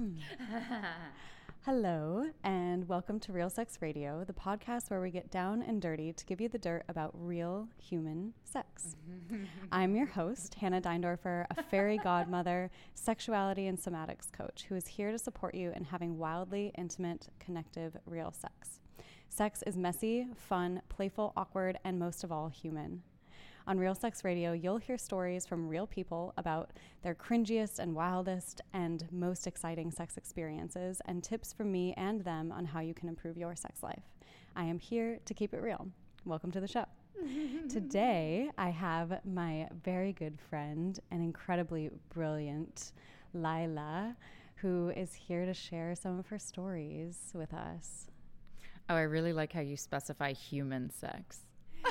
Hello, and welcome to Real Sex Radio, the podcast where we get down and dirty to give you the dirt about real human sex. I'm your host, Hannah Deindorfer, a fairy godmother, sexuality and somatics coach who is here to support you in having wildly intimate, connective, real sex. Sex is messy, fun, playful, awkward, and most of all, human. On Real Sex Radio, you'll hear stories from real people about their cringiest and wildest and most exciting sex experiences and tips from me and them on how you can improve your sex life. I am here to keep it real. Welcome to the show. Today, I have my very good friend and incredibly brilliant Lila, who is here to share some of her stories with us. Oh, I really like how you specify human sex.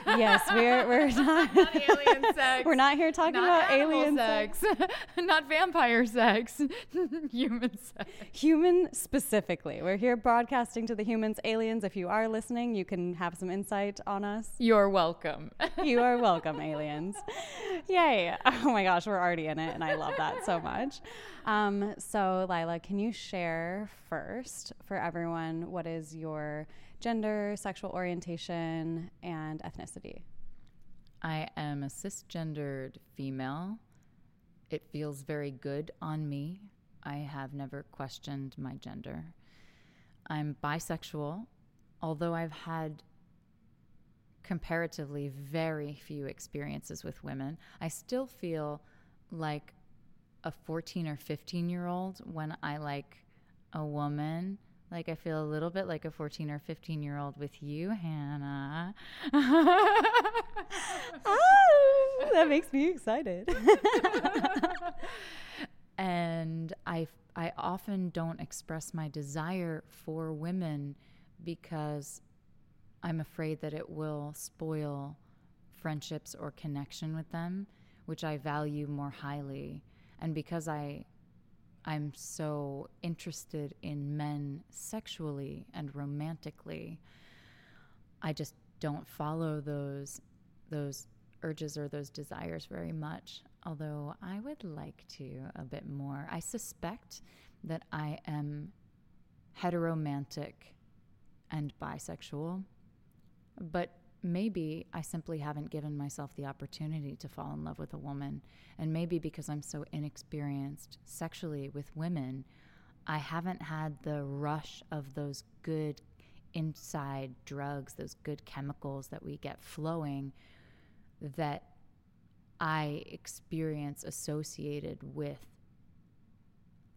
Yes, we're we're not, not alien sex. We're not here talking not about alien sex, sex. not vampire sex, human sex. Human specifically. We're here broadcasting to the humans, aliens. If you are listening, you can have some insight on us. You're welcome. you are welcome, aliens. Yay! Oh my gosh, we're already in it, and I love that so much. Um, so, Lila, can you share first for everyone what is your gender, sexual orientation, and ethnicity? I am a cisgendered female. It feels very good on me. I have never questioned my gender. I'm bisexual, although I've had comparatively very few experiences with women. I still feel like a 14 or 15 year old when I like a woman like I feel a little bit like a 14 or 15 year old with you, Hannah. oh, that makes me excited. and I I often don't express my desire for women because I'm afraid that it will spoil friendships or connection with them, which I value more highly. And because I I'm so interested in men sexually and romantically. I just don't follow those those urges or those desires very much, although I would like to a bit more. I suspect that I am heteromantic and bisexual, but maybe I simply haven't given myself the opportunity to fall in love with a woman. And maybe because I'm so inexperienced sexually with women, I haven't had the rush of those good inside drugs, those good chemicals that we get flowing that I experience associated with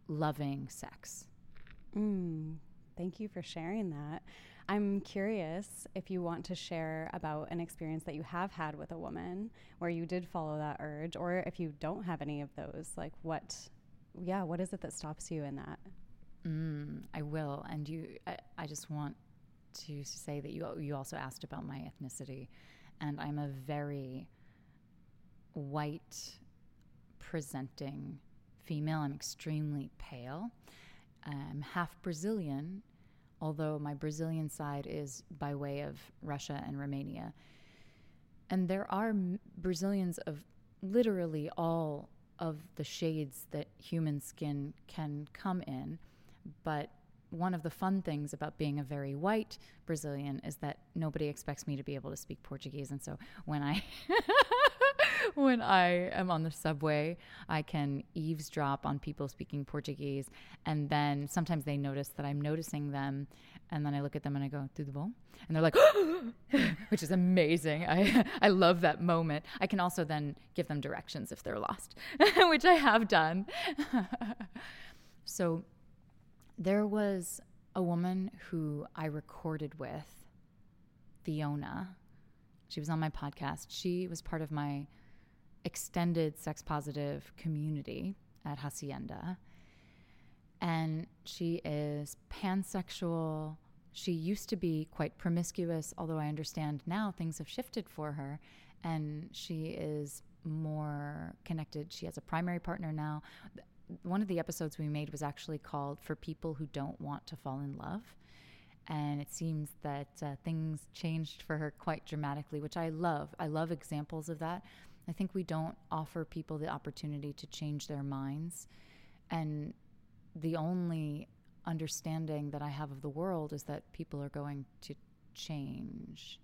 loving sex. Mm, thank you for sharing that. I'm curious if you want to share about an experience that you have had with a woman where you did follow that urge, or if you don't have any of those, like what, yeah, what is it that stops you in that? Mm, I will. And you, I, I just want to say that you, you also asked about my ethnicity, and I'm a very white presenting female. I'm extremely pale. I'm half Brazilian, although my Brazilian side is by way of Russia and Romania. And there are Brazilians of literally all of the shades that human skin can come in. But one of the fun things about being a very white Brazilian is that nobody expects me to be able to speak Portuguese. And so when I when I am on the subway, I can eavesdrop on people speaking Portuguese. And then sometimes they notice that I'm noticing them. And then I look at them and I go, the bowl? And they're like, which is amazing. I, I love that moment. I can also then give them directions if they're lost, which I have done. so there was a woman who I recorded with, Fiona. She was on my podcast. She was part of my extended sex positive community at Hacienda. And she is pansexual. She used to be quite promiscuous, although I understand now things have shifted for her. And she is more connected. She has a primary partner now. One of the episodes we made was actually called For People Who Don't Want to Fall in Love. And it seems that uh, things changed for her quite dramatically, which I love. I love examples of that I think we don't offer people the opportunity to change their minds. And the only understanding that I have of the world is that people are going to change.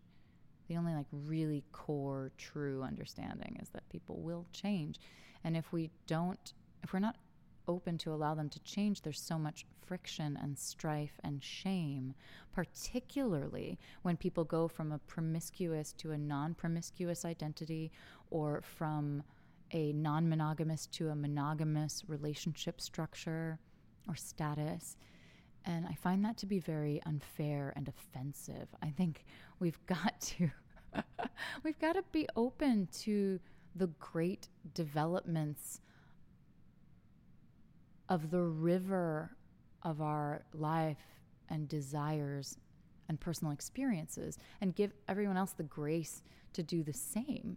The only like really core true understanding is that people will change. And if we don't if we're not open to allow them to change, there's so much friction and strife and shame, particularly when people go from a promiscuous to a non promiscuous identity or from a non monogamous to a monogamous relationship structure or status. And I find that to be very unfair and offensive. I think we've got to we've got to be open to the great developments of the river of our life and desires and personal experiences and give everyone else the grace to do the same.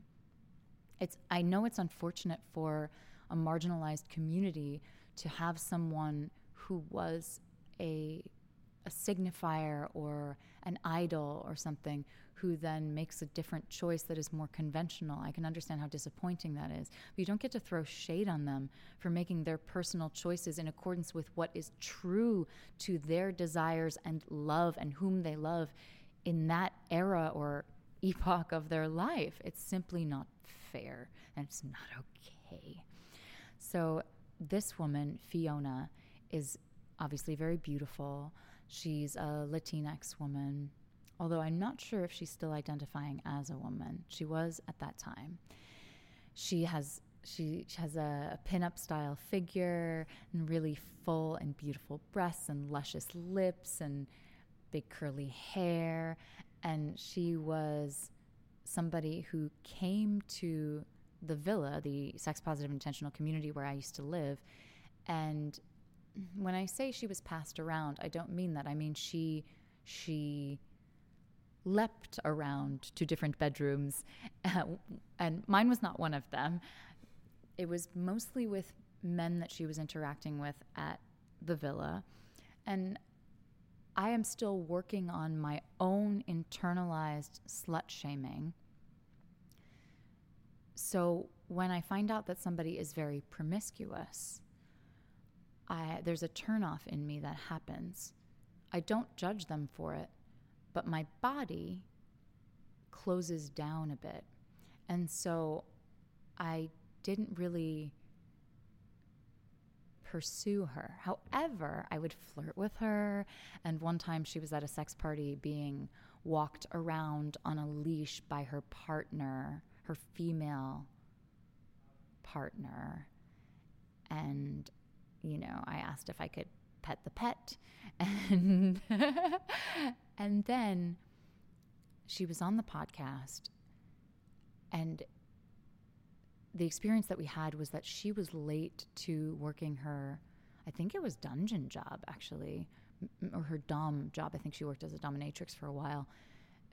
It's I know it's unfortunate for a marginalized community to have someone who was a a signifier or an idol or something who then makes a different choice that is more conventional. I can understand how disappointing that is. But you don't get to throw shade on them for making their personal choices in accordance with what is true to their desires and love and whom they love in that era or epoch of their life. It's simply not fair and it's not okay. So, this woman, Fiona, is obviously very beautiful. She's a Latinx woman although I'm not sure if she's still identifying as a woman. She was at that time. She has she, she has a, a pinup style figure and really full and beautiful breasts and luscious lips and big curly hair. And she was somebody who came to the villa, the sex positive intentional community where I used to live. And when I say she was passed around, I don't mean that. I mean she she leapt around to different bedrooms, uh, and mine was not one of them. It was mostly with men that she was interacting with at the villa. And I am still working on my own internalized slut shaming. So when I find out that somebody is very promiscuous, I, there's a turnoff in me that happens. I don't judge them for it but my body closes down a bit. And so I didn't really pursue her. However, I would flirt with her. And one time she was at a sex party being walked around on a leash by her partner, her female partner. And, you know, I asked if I could pet the pet. And and then she was on the podcast and the experience that we had was that she was late to working her I think it was dungeon job actually or her dom job. I think she worked as a dominatrix for a while.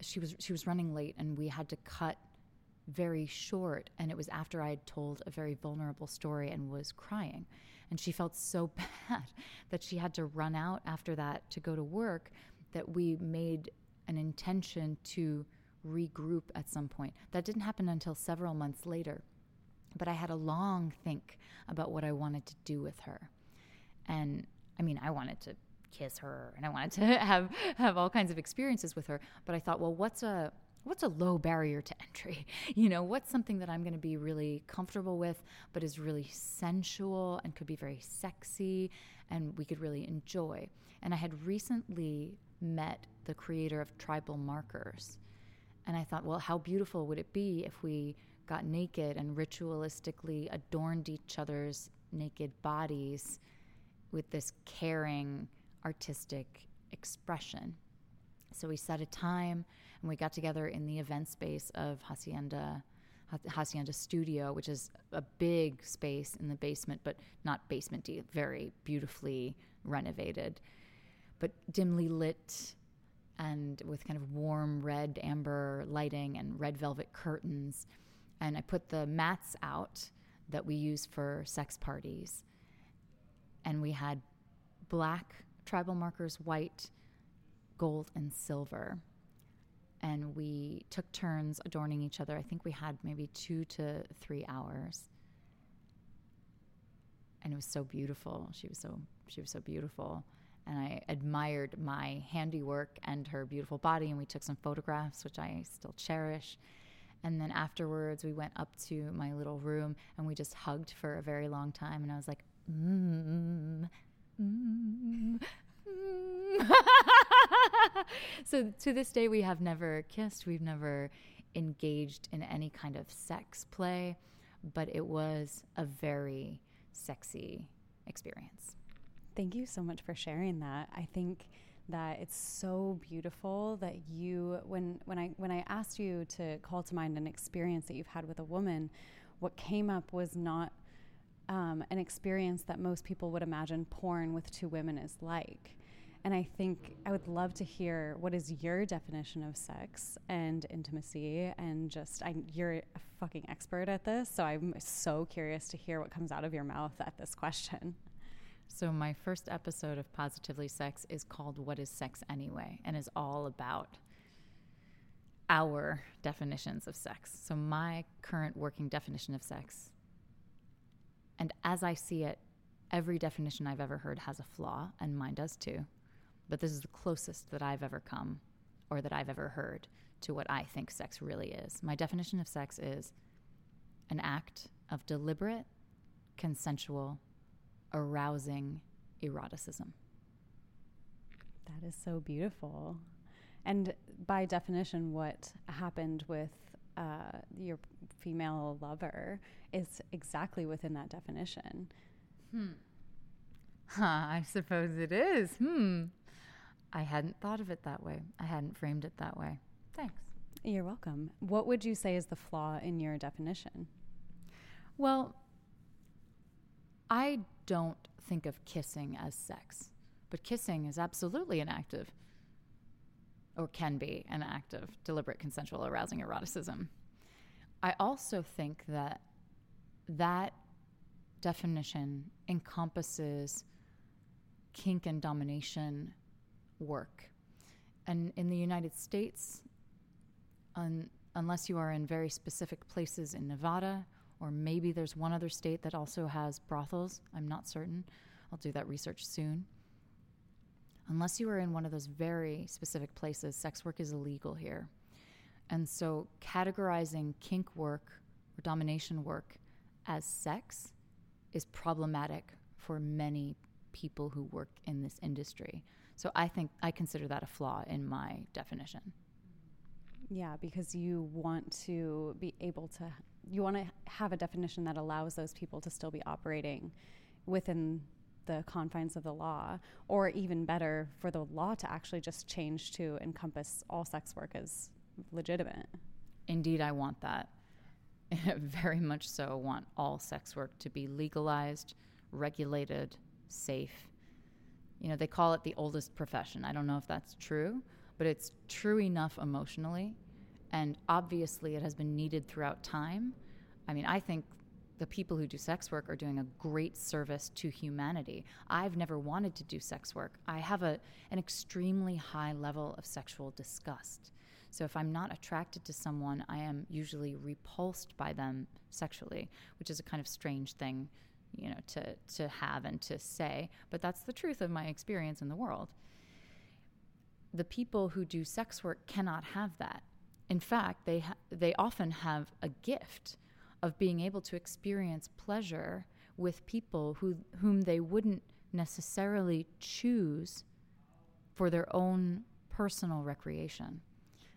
She was she was running late and we had to cut very short and it was after I had told a very vulnerable story and was crying. And she felt so bad that she had to run out after that to go to work that we made an intention to regroup at some point. That didn't happen until several months later. But I had a long think about what I wanted to do with her. And I mean, I wanted to kiss her and I wanted to have have all kinds of experiences with her, but I thought, well, what's a what's a low barrier to entry? You know, what's something that I'm going to be really comfortable with, but is really sensual and could be very sexy and we could really enjoy. And I had recently met the creator of Tribal Markers. And I thought, well, how beautiful would it be if we got naked and ritualistically adorned each other's naked bodies with this caring artistic expression? So we set a time and we got together in the event space of Hacienda Hacienda Studio, which is a big space in the basement, but not basement deep, very beautifully renovated, but dimly lit and with kind of warm red amber lighting and red velvet curtains. And I put the mats out that we use for sex parties. And we had black tribal markers, white, gold, and silver and we took turns adorning each other. I think we had maybe two to three hours. and it was so beautiful. She was so she was so beautiful, and I admired my handiwork and her beautiful body. And we took some photographs, which I still cherish. And then afterwards, we went up to my little room and we just hugged for a very long time. And I was like, mm, mm, mm. so to this day, we have never kissed. We've never engaged in any kind of sex play, but it was a very sexy experience. Thank you so much for sharing that. I think that it's so beautiful that you when when I when I asked you to call to mind an experience that you've had with a woman, what came up was not um, an experience that most people would imagine porn with two women is like. And I think I would love to hear what is your definition of sex and intimacy and just I you're a fucking expert at this, so I'm so curious to hear what comes out of your mouth at this question. So, my first episode of Positively Sex is called What is Sex Anyway? and is all about our definitions of sex. So, my current working definition of sex, and as I see it, every definition I've ever heard has a flaw, and mine does too. But this is the closest that I've ever come or that I've ever heard to what I think sex really is. My definition of sex is an act of deliberate, consensual, arousing eroticism. That is so beautiful. And by definition, what happened with uh, your female lover is exactly within that definition. Hmm. Huh, I suppose it is. Hmm. I hadn't thought of it that way. I hadn't framed it that way. Thanks. You're welcome. What would you say is the flaw in your definition? Well, I don't think of kissing as sex, but kissing is absolutely an act of, or can be an act of deliberate, consensual, arousing eroticism. I also think that that definition encompasses kink and domination work. And in the United States, un- unless you are in very specific places in Nevada or maybe there's one other state that also has brothels. I'm not certain. I'll do that research soon. Unless you are in one of those very specific places, sex work is illegal here. And so categorizing kink work or domination work as sex is problematic for many people who work in this industry. So I think I consider that a flaw in my definition. Yeah, because you want to be able to you want to have a definition that allows those people to still be operating within the confines of the law, or even better, for the law to actually just change to encompass all sex work as legitimate. Indeed, I want that. Very much so. Want all sex work to be legalized, regulated, safe. You know, they call it the oldest profession. I don't know if that's true, but it's true enough emotionally and obviously, it has been needed throughout time. I mean, I think the people who do sex work are doing a great service to humanity. I've never wanted to do sex work. I have a, an extremely high level of sexual disgust. So if I'm not attracted to someone, I am usually repulsed by them sexually, which is a kind of strange thing, you know, to to have and to say, but that's the truth of my experience in the world. The people who do sex work cannot have that. In fact, they, ha- they often have a gift of being able to experience pleasure with people who, whom they wouldn't necessarily choose for their own personal recreation.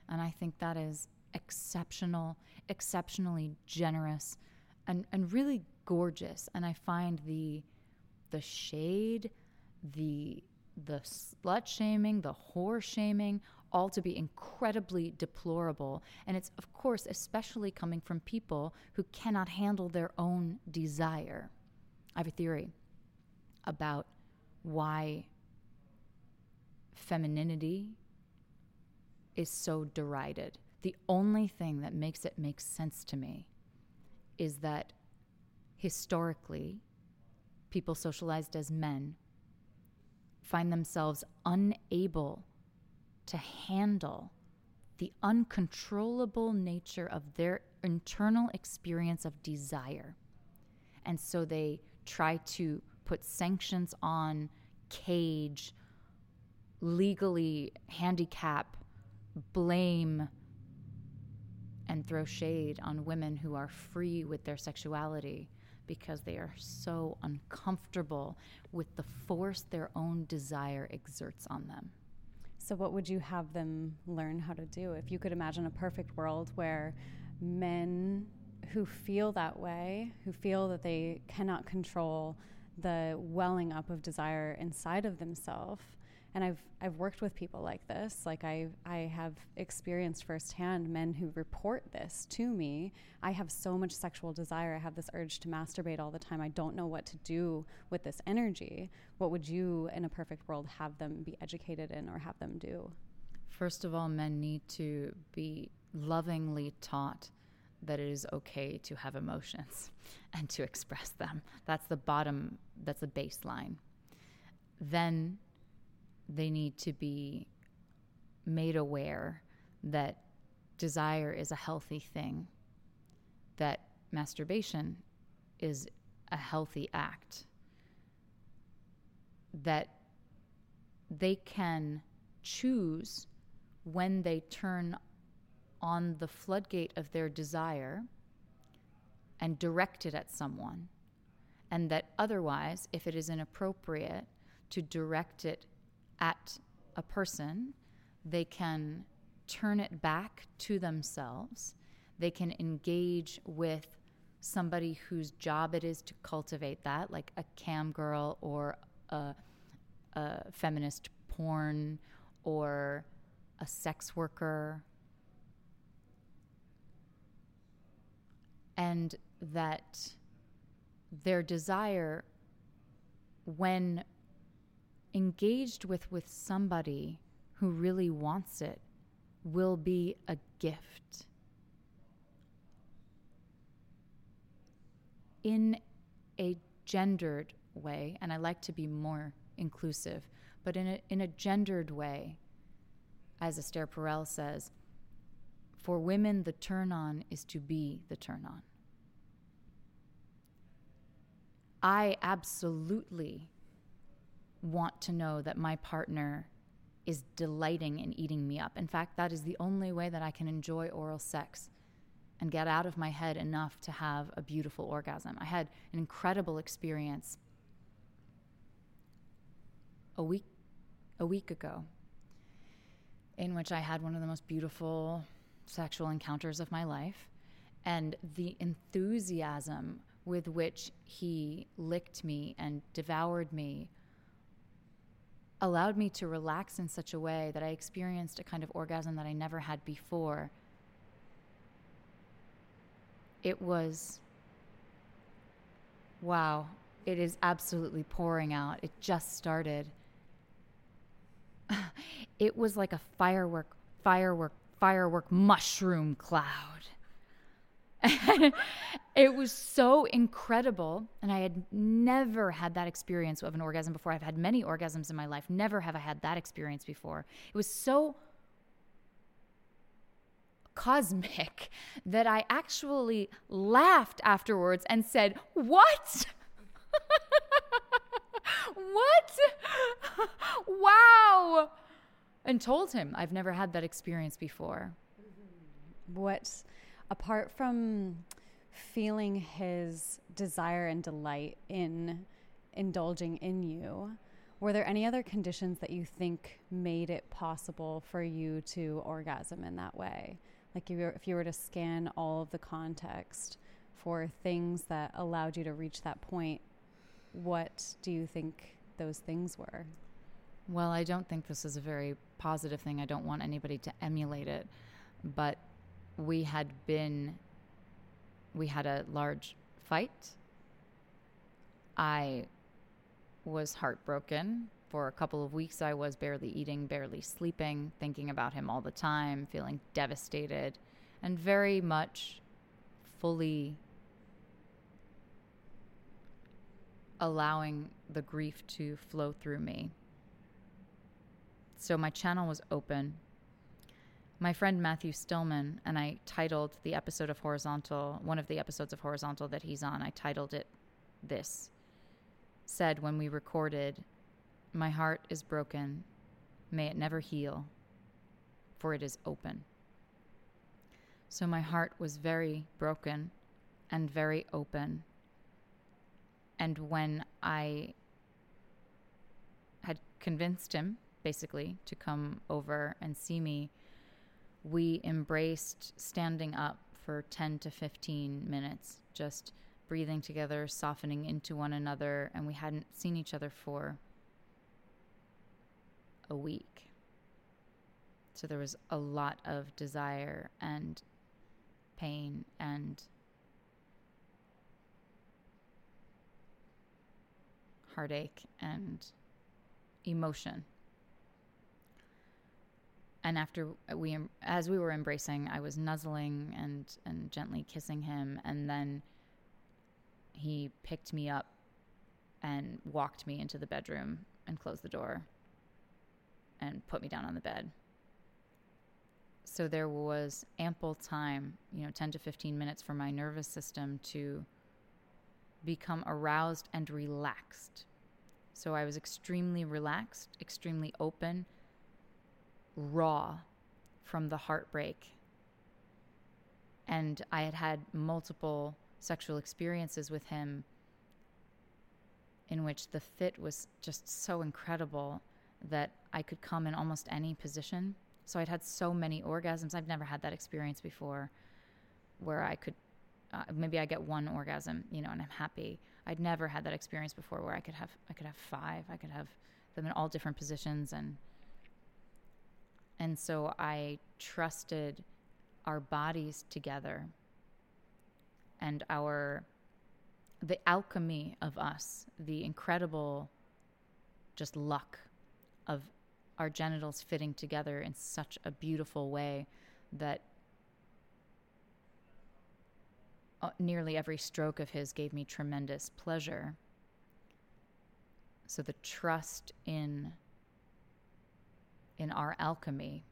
And I think that is exceptional, exceptionally generous, and, and really gorgeous. And I find the the shade, the the slut shaming, the whore shaming, all to be incredibly deplorable. And it's, of course, especially coming from people who cannot handle their own desire. I have a theory about why femininity is so derided. The only thing that makes it make sense to me is that historically, people socialized as men find themselves unable to handle the uncontrollable nature of their internal experience of desire. And so they try to put sanctions on, cage, legally handicap, blame, and throw shade on women who are free with their sexuality because they are so uncomfortable with the force their own desire exerts on them. So, what would you have them learn how to do? If you could imagine a perfect world where men who feel that way, who feel that they cannot control the welling up of desire inside of themselves, and I've I've worked with people like this. Like I I have experienced firsthand men who report this to me. I have so much sexual desire. I have this urge to masturbate all the time. I don't know what to do with this energy. What would you in a perfect world have them be educated in or have them do? First of all, men need to be lovingly taught that it is okay to have emotions and to express them. That's the bottom, that's the baseline. Then they need to be made aware that desire is a healthy thing, that masturbation is a healthy act, that they can choose when they turn on the floodgate of their desire and direct it at someone, and that otherwise, if it is inappropriate, to direct it at a person, they can turn it back to themselves. They can engage with somebody whose job it is to cultivate that, like a cam girl or a, a feminist porn or a sex worker. And that their desire, when engaged with with somebody who really wants it will be a gift. In a gendered way and i like to be more inclusive but in a, in a gendered way as esther perel says for women the turn on is to be the turn on. I absolutely want to know that my partner is delighting in eating me up. In fact, that is the only way that I can enjoy oral sex and get out of my head enough to have a beautiful orgasm. I had an incredible experience a week a week ago in which I had one of the most beautiful sexual encounters of my life and the enthusiasm with which he licked me and devoured me allowed me to relax in such a way that I experienced a kind of orgasm that I never had before. It was wow, it is absolutely pouring out. It just started. it was like a firework, firework, firework mushroom cloud. it was so incredible. And I had never had that experience of an orgasm before. I've had many orgasms in my life. Never have I had that experience before. It was so cosmic that I actually laughed afterwards and said, What? what? wow. And told him I've never had that experience before. What? apart from feeling his desire and delight in indulging in you, were there any other conditions that you think made it possible for you to orgasm in that way? Like if you were, if you were to scan all of the context for things that allowed you to reach that point, what do you think those things were? Well, I don't think this is a very positive thing. I don't want anybody to emulate it. But we had been, we had a large fight. I was heartbroken. For a couple of weeks, I was barely eating, barely sleeping, thinking about him all the time, feeling devastated, and very much fully allowing the grief to flow through me. So my channel was open my friend Matthew Stillman and I titled the episode of Horizontal, one of the episodes of Horizontal that he's on, I titled it this said when we recorded, My heart is broken. May it never heal, for it is open. So my heart was very broken and very open. And when I had convinced him, basically, to come over and see me, we embraced standing up for 10 to 15 minutes, just breathing together, softening into one another, and we hadn't seen each other for a week. So there was a lot of desire and pain and heartache and emotion. And after we, as we were embracing, I was nuzzling and and gently kissing him, and then he picked me up and walked me into the bedroom and closed the door and put me down on the bed. So there was ample time, you know, 10 to 15 minutes for my nervous system to become aroused and relaxed. So I was extremely relaxed, extremely open, raw from the heartbreak. And I had had multiple sexual experiences with him in which the fit was just so incredible that I could come in almost any position. So I'd had so many orgasms. I've never had that experience before where I could uh, maybe I get one orgasm, you know, and I'm happy. I'd never had that experience before where I could have I could have five. I could have them in all different positions and and so I trusted our bodies together and our the alchemy of us, the incredible just luck of our genitals fitting together in such a beautiful way that uh, nearly every stroke of his gave me tremendous pleasure. So the trust in in our alchemy,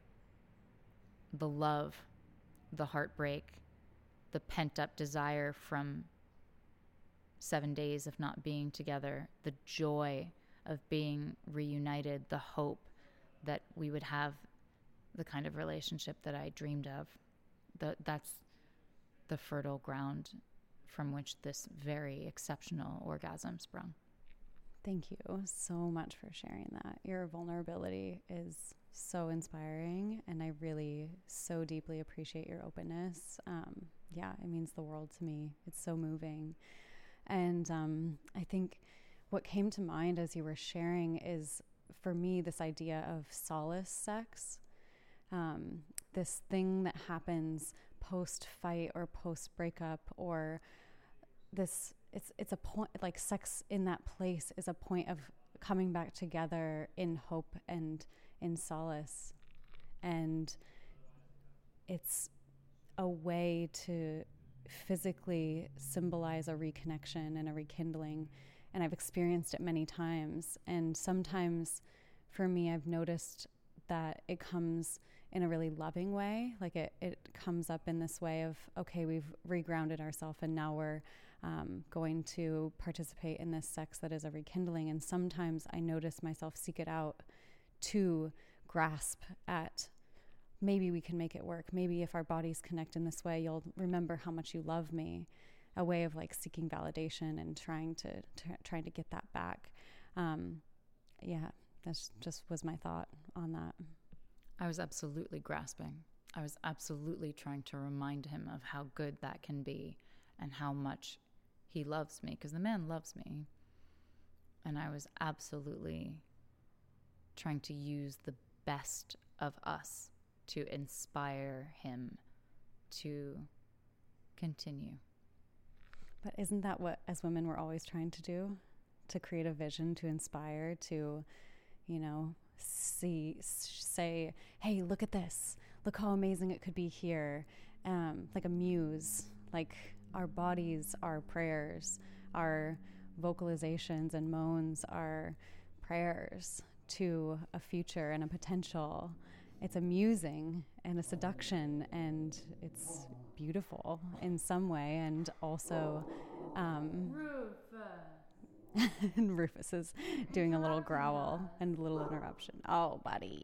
the love, the heartbreak, the pent up desire from seven days of not being together, the joy of being reunited, the hope that we would have the kind of relationship that I dreamed of. The, that's the fertile ground from which this very exceptional orgasm sprung. Thank you so much for sharing that. Your vulnerability is so inspiring, and I really so deeply appreciate your openness. Um, yeah, it means the world to me. It's so moving. And um, I think what came to mind as you were sharing is for me this idea of solace sex, um, this thing that happens post fight or post breakup, or this it's it's a point like sex in that place is a point of coming back together in hope and in solace, and it's a way to physically symbolize a reconnection and a rekindling and I've experienced it many times. And sometimes for me, I've noticed that it comes in a really loving way. Like it, it comes up in this way of, okay, we've regrounded ourselves and now we're um, going to participate in this sex that is a rekindling. And sometimes I notice myself seek it out to grasp at maybe we can make it work. Maybe if our bodies connect in this way, you'll remember how much you love me a way of like seeking validation and trying to, to trying to get that back. Um, yeah, that's just was my thought on that. I was absolutely grasping. I was absolutely trying to remind him of how good that can be and how much he loves me because the man loves me. And I was absolutely trying to use the best of us to inspire him to continue. But isn't that what, as women, we're always trying to do? To create a vision, to inspire, to, you know, see, say, hey, look at this. Look how amazing it could be here. Um, like a muse, like our bodies, our prayers, our vocalizations and moans are prayers to a future and a potential. It's amusing and a seduction, and it's beautiful in some way, and also. Um, and Rufus is doing a little growl and a little interruption. Oh, buddy.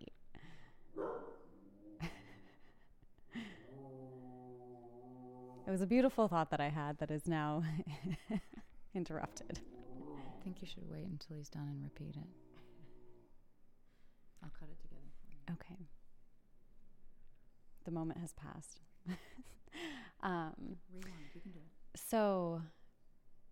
it was a beautiful thought that I had that is now interrupted. I think you should wait until he's done and repeat it. I'll cut it together for you. Okay. The moment has passed. um, Rewind. You can do it. So,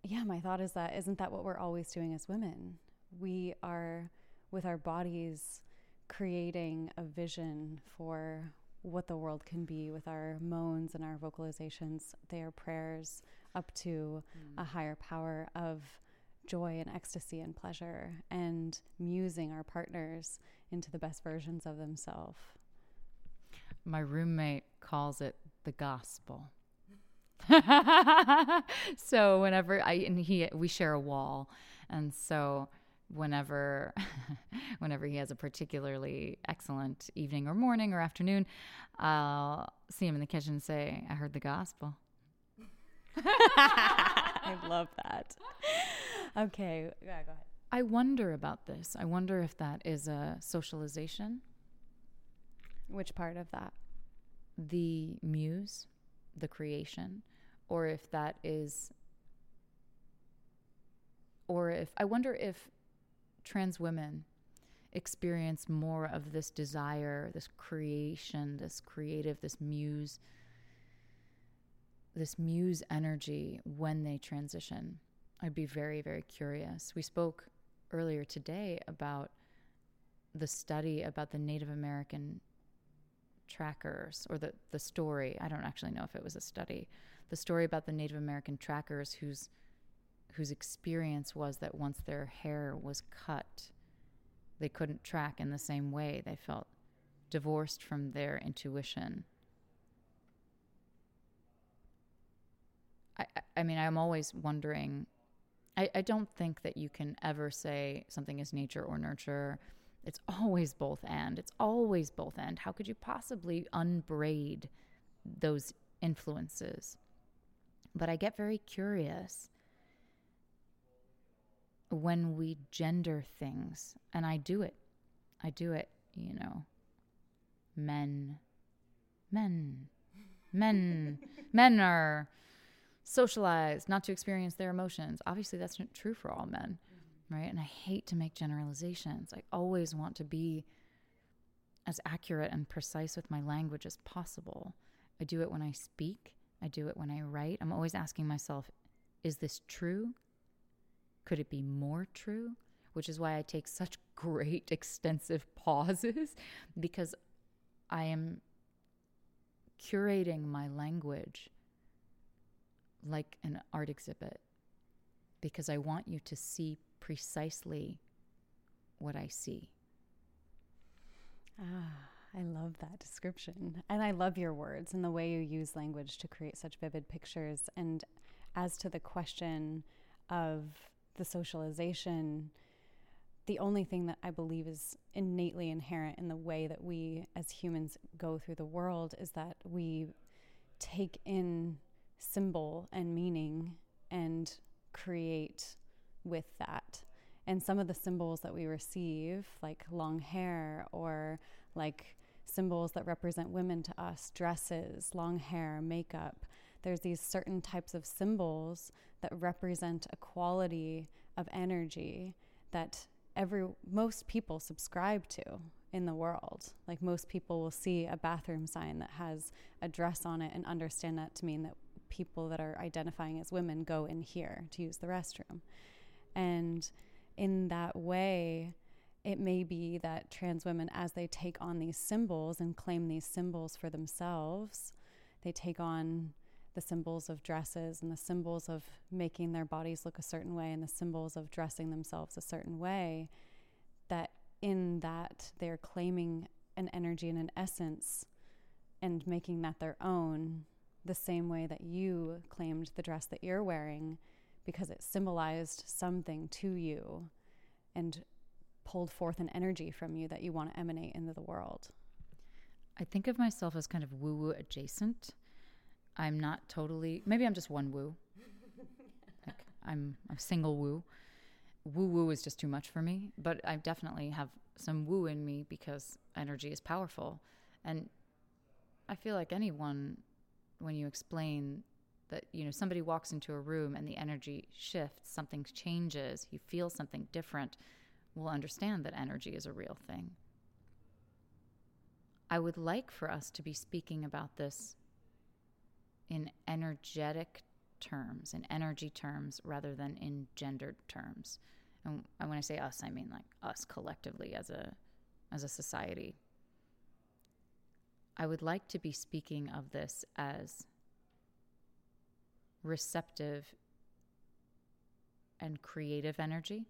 yeah, my thought is that isn't that what we're always doing as women? We are, with our bodies, creating a vision for what the world can be with our moans and our vocalizations. They are prayers up to a higher power of joy and ecstasy and pleasure and musing our partners into the best versions of themselves. My roommate calls it the gospel. so whenever I and he we share a wall, and so whenever whenever he has a particularly excellent evening or morning or afternoon, I'll see him in the kitchen and say, "I heard the gospel." I love that. Okay, yeah, go ahead. I wonder about this. I wonder if that is a socialization, Which part of that? the muse, the creation, or if that is, or if I wonder if trans women experience more of this desire, this creation, this creative, this muse, this muse energy when they transition. I'd be very, very curious. We spoke earlier today about the study about the Native American trackers or the, the story. I don't actually know if it was a study. The story about the Native American trackers whose whose experience was that once their hair was cut, they couldn't track in the same way. They felt divorced from their intuition. I, I- mean, I'm always wondering. I, I don't think that you can ever say something is nature or nurture. It's always both and. It's always both and. How could you possibly unbraid those influences? But I get very curious when we gender things, and I do it. I do it, you know. Men, men, men, men are socialized not to experience their emotions. Obviously, that's not true for all men, mm-hmm. right? And I hate to make generalizations. I always want to be as accurate and precise with my language as possible. I do it when I speak, I do it when I write. I'm always asking myself, is this true? Could it be more true? Which is why I take such great, extensive pauses because I am curating my language like an art exhibit because I want you to see precisely what I see. Ah, I love that description. And I love your words and the way you use language to create such vivid pictures. And as to the question of the socialization, the only thing that I believe is innately inherent in the way that we as humans go through the world is that we take in symbol and meaning and create with that. And some of the symbols that we receive, like long hair or like symbols that represent women to us, dresses, long hair, makeup, there's these certain types of symbols that represent a quality of energy that every most people subscribe to in the world. Like most people will see a bathroom sign that has a dress on it and understand that to mean that people that are identifying as women go in here to use the restroom. And in that way, it may be that trans women, as they take on these symbols and claim these symbols for themselves, they take on the symbols of dresses and the symbols of making their bodies look a certain way and the symbols of dressing themselves a certain way, that in that they're claiming an energy and an essence and making that their own the same way that you claimed the dress that you're wearing because it symbolized something to you and pulled forth an energy from you that you want to emanate into the world. I think of myself as kind of woo woo adjacent. I'm not totally, maybe I'm just one woo. like I'm a single woo. woo woo is just too much for me, but I definitely have some woo in me because energy is powerful. And I feel like anyone, when you explain that, you know, somebody walks into a room and the energy shifts, something changes, you feel something different, will understand that energy is a real thing. I would like for us to be speaking about this in energetic terms, in energy terms, rather than in gendered terms. And when I say us, I mean like us collectively as a as a society. I would like to be speaking of this as receptive and creative energy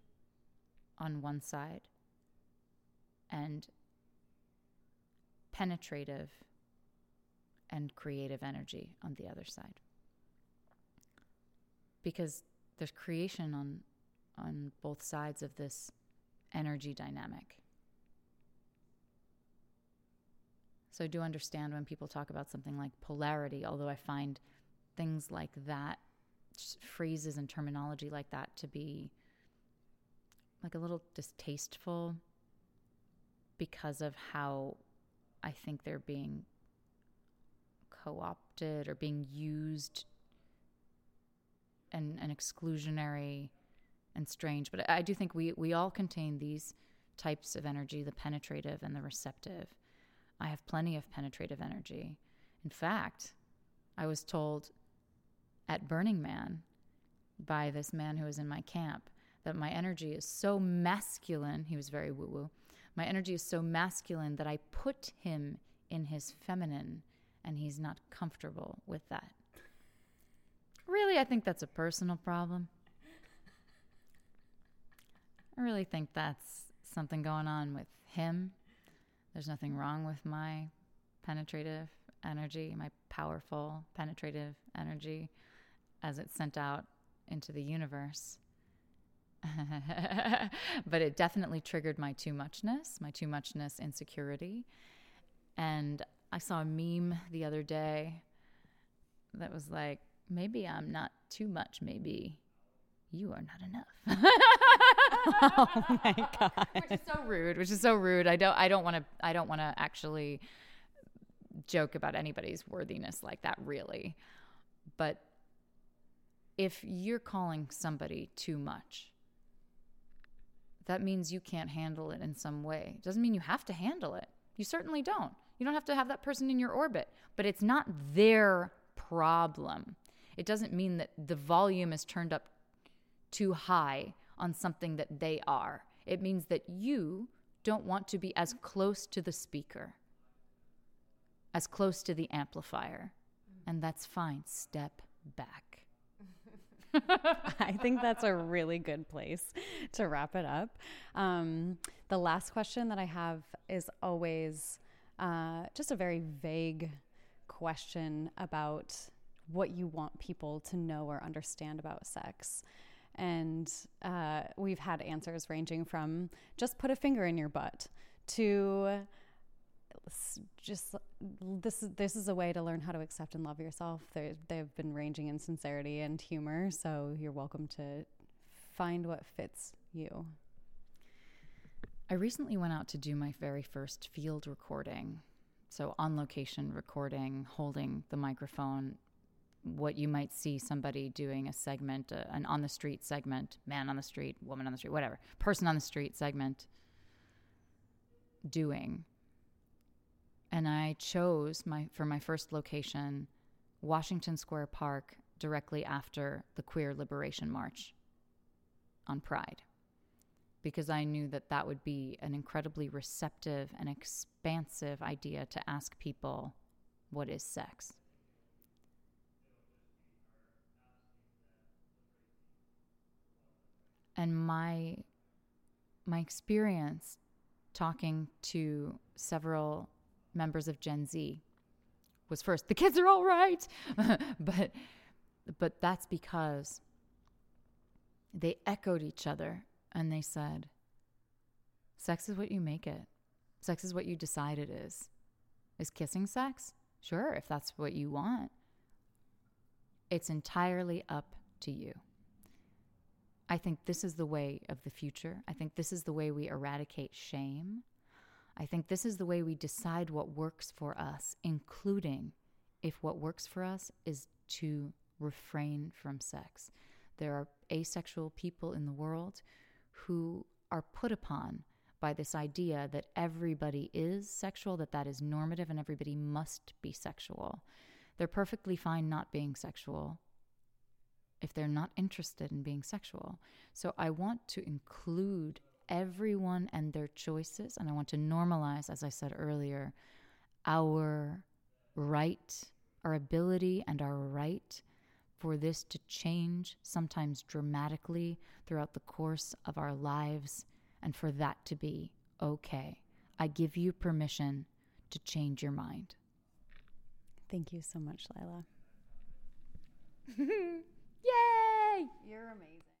on one side and penetrative and creative energy on the other side. Because there's creation on on both sides of this energy dynamic. So I do understand when people talk about something like polarity, although I find things like that, phrases and terminology like that to be like a little distasteful because of how I think they're being co opted or being used and, and exclusionary and strange. But I do think we, we all contain these types of energy the penetrative and the receptive. I have plenty of penetrative energy. In fact, I was told at Burning Man by this man who was in my camp that my energy is so masculine. He was very woo woo. My energy is so masculine that I put him in his feminine and he's not comfortable with that. Really, I think that's a personal problem. I really think that's something going on with him. There's nothing wrong with my penetrative energy, my powerful penetrative energy as it's sent out into the universe. but it definitely triggered my too muchness, my too muchness insecurity. And I saw a meme the other day that was like, maybe I'm not too much, maybe you are not enough. oh my god. which is so rude, which is so rude. I don't I don't want to I don't want to actually joke about anybody's worthiness like that really. But if you're calling somebody too much, that means you can't handle it in some way. It doesn't mean you have to handle it. You certainly don't. You don't have to have that person in your orbit, but it's not their problem. It doesn't mean that the volume is turned up too high on something that they are. It means that you don't want to be as close to the speaker, as close to the amplifier. And that's fine. Step back. I think that's a really good place to wrap it up. Um, the last question that I have is always uh, just a very vague question about what you want people to know or understand about sex. And uh, we've had answers ranging from just put a finger in your butt to just this is this is a way to learn how to accept and love yourself. They they've been ranging in sincerity and humor, so you're welcome to find what fits you. I recently went out to do my very first field recording. So on location recording, holding the microphone what you might see somebody doing a segment, uh, an on the street segment, man on the street, woman on the street, whatever, person on the street segment doing. And I chose my for my first location Washington Square Park directly after the Queer Liberation March on Pride because I knew that that would be an incredibly receptive and expansive idea to ask people what is sex. And my my experience talking to several members of Gen Z was first the kids are all right. But but that's because they echoed each other and they said sex is what you make it. Sex is what you decide it is. Is kissing sex? Sure if that's what you want. It's entirely up to you I think this is the way of the future. I think this is the way we eradicate shame. I think this is the way we decide what works for us, including if what works for us is to refrain from sex. There are asexual people in the world who are put upon by this idea that everybody is sexual, that that is normative, and everybody must be sexual. They're perfectly fine not being sexual if they're not interested in being sexual. So I want to include everyone and their choices, and I want to normalize, as I said earlier, our right, our ability, and our right for this to change, sometimes dramatically, throughout the course of our lives, and for that to be okay. I give you permission to change your mind. Thank you so much, Lila. Yay! You're amazing.